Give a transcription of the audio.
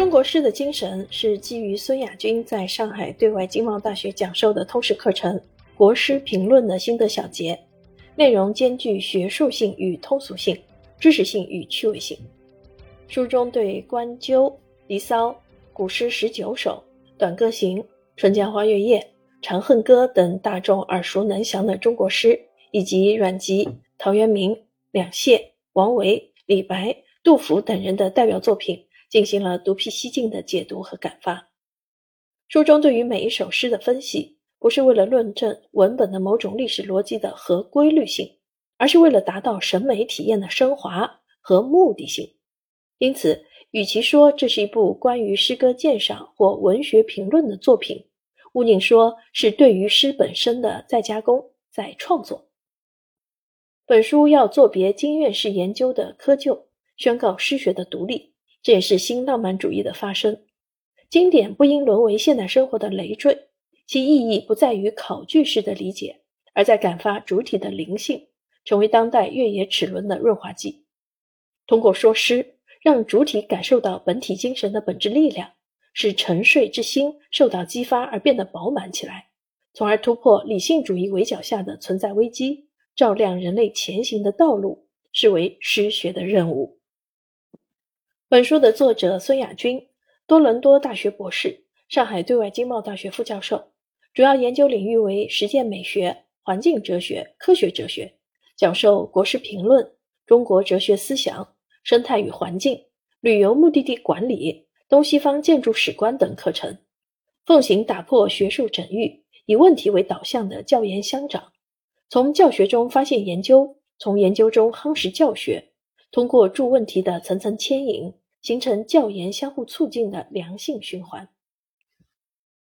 中国诗的精神是基于孙亚军在上海对外经贸大学讲授的通识课程《国诗评论》的心得小结，内容兼具学术性与通俗性、知识性与趣味性。书中对《关鸠》《离骚》《古诗十九首》《短歌行》《春江花月夜》《长恨歌》等大众耳熟能详的中国诗，以及阮籍、陶渊明、两谢、王维、李白、杜甫等人的代表作品。进行了独辟蹊径的解读和感发。书中对于每一首诗的分析，不是为了论证文本的某种历史逻辑的合规律性，而是为了达到审美体验的升华和目的性。因此，与其说这是一部关于诗歌鉴赏或文学评论的作品，毋宁说是对于诗本身的再加工、再创作。本书要作别经院式研究的窠臼，宣告诗学的独立。这也是新浪漫主义的发生。经典不应沦为现代生活的累赘，其意义不在于考据式的理解，而在感发主体的灵性，成为当代越野齿轮的润滑剂。通过说诗，让主体感受到本体精神的本质力量，使沉睡之心受到激发而变得饱满起来，从而突破理性主义围剿下的存在危机，照亮人类前行的道路，是为诗学的任务。本书的作者孙亚军，多伦多大学博士，上海对外经贸大学副教授，主要研究领域为实践美学、环境哲学、科学哲学，讲授国事评论、中国哲学思想、生态与环境、旅游目的地管理、东西方建筑史观等课程，奉行打破学术整域，以问题为导向的教研相长，从教学中发现研究，从研究中夯实教学，通过助问题的层层牵引。形成教研相互促进的良性循环。